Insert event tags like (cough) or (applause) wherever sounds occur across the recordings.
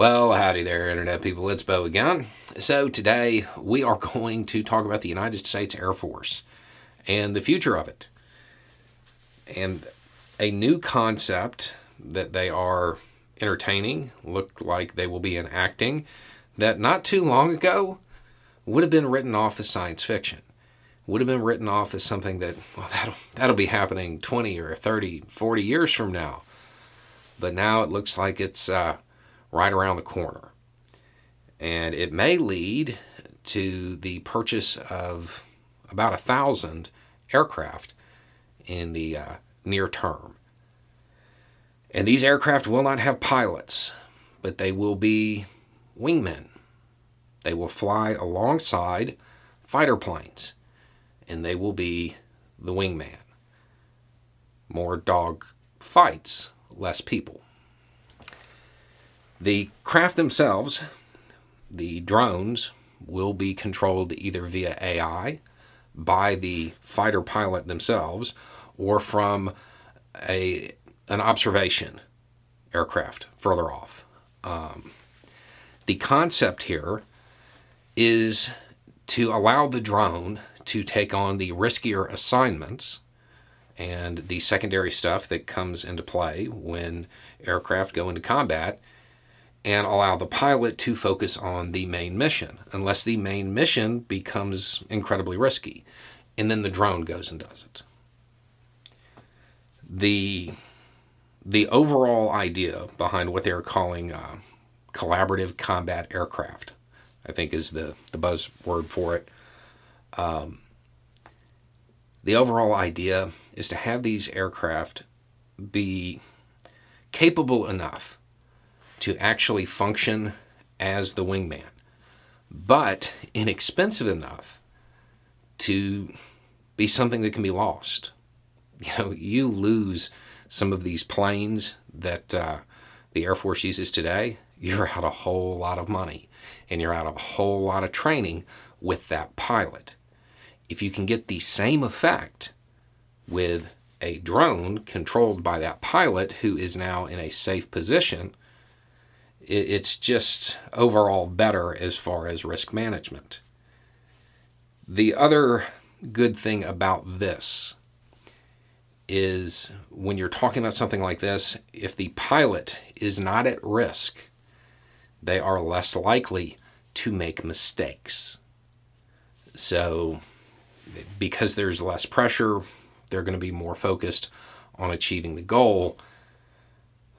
Well, howdy there, Internet people. It's Beau again. So, today we are (laughs) going to talk about the United States Air Force and the future of it. And a new concept that they are entertaining, look like they will be enacting, that not too long ago would have been written off as science fiction. Would have been written off as something that, well, that'll, that'll be happening 20 or 30, 40 years from now. But now it looks like it's. Uh, right around the corner. And it may lead to the purchase of about a thousand aircraft in the uh, near term. And these aircraft will not have pilots, but they will be wingmen. They will fly alongside fighter planes, and they will be the wingman. More dog fights, less people. The craft themselves, the drones, will be controlled either via AI by the fighter pilot themselves or from a an observation aircraft further off. Um, the concept here is to allow the drone to take on the riskier assignments and the secondary stuff that comes into play when aircraft go into combat and allow the pilot to focus on the main mission, unless the main mission becomes incredibly risky. And then the drone goes and does it. The, the overall idea behind what they're calling uh, collaborative combat aircraft, I think is the, the buzzword for it. Um, the overall idea is to have these aircraft be capable enough to actually function as the wingman, but inexpensive enough to be something that can be lost. You know, you lose some of these planes that uh, the Air Force uses today, you're out a whole lot of money and you're out of a whole lot of training with that pilot. If you can get the same effect with a drone controlled by that pilot who is now in a safe position, it's just overall better as far as risk management. The other good thing about this is when you're talking about something like this, if the pilot is not at risk, they are less likely to make mistakes. So, because there's less pressure, they're going to be more focused on achieving the goal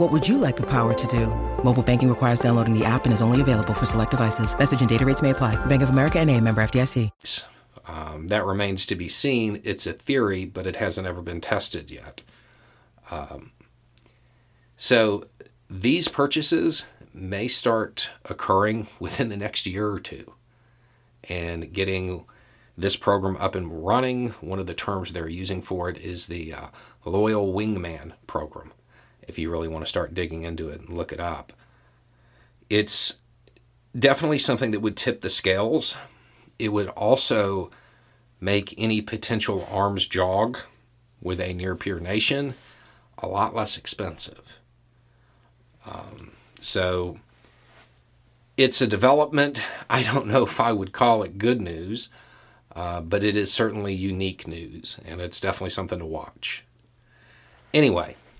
What would you like the power to do? Mobile banking requires downloading the app and is only available for select devices. Message and data rates may apply. Bank of America and a member FDIC. Um, that remains to be seen. It's a theory, but it hasn't ever been tested yet. Um, so these purchases may start occurring (laughs) within the next year or two. And getting this program up and running, one of the terms they're using for it is the uh, Loyal Wingman program if you really want to start digging into it and look it up. It's definitely something that would tip the scales. It would also make any potential arms jog with a near peer nation a lot less expensive. Um, so it's a development. (laughs) I don't know if I would call it good news, uh, but it is certainly unique news, and it's definitely something to watch. Anyway,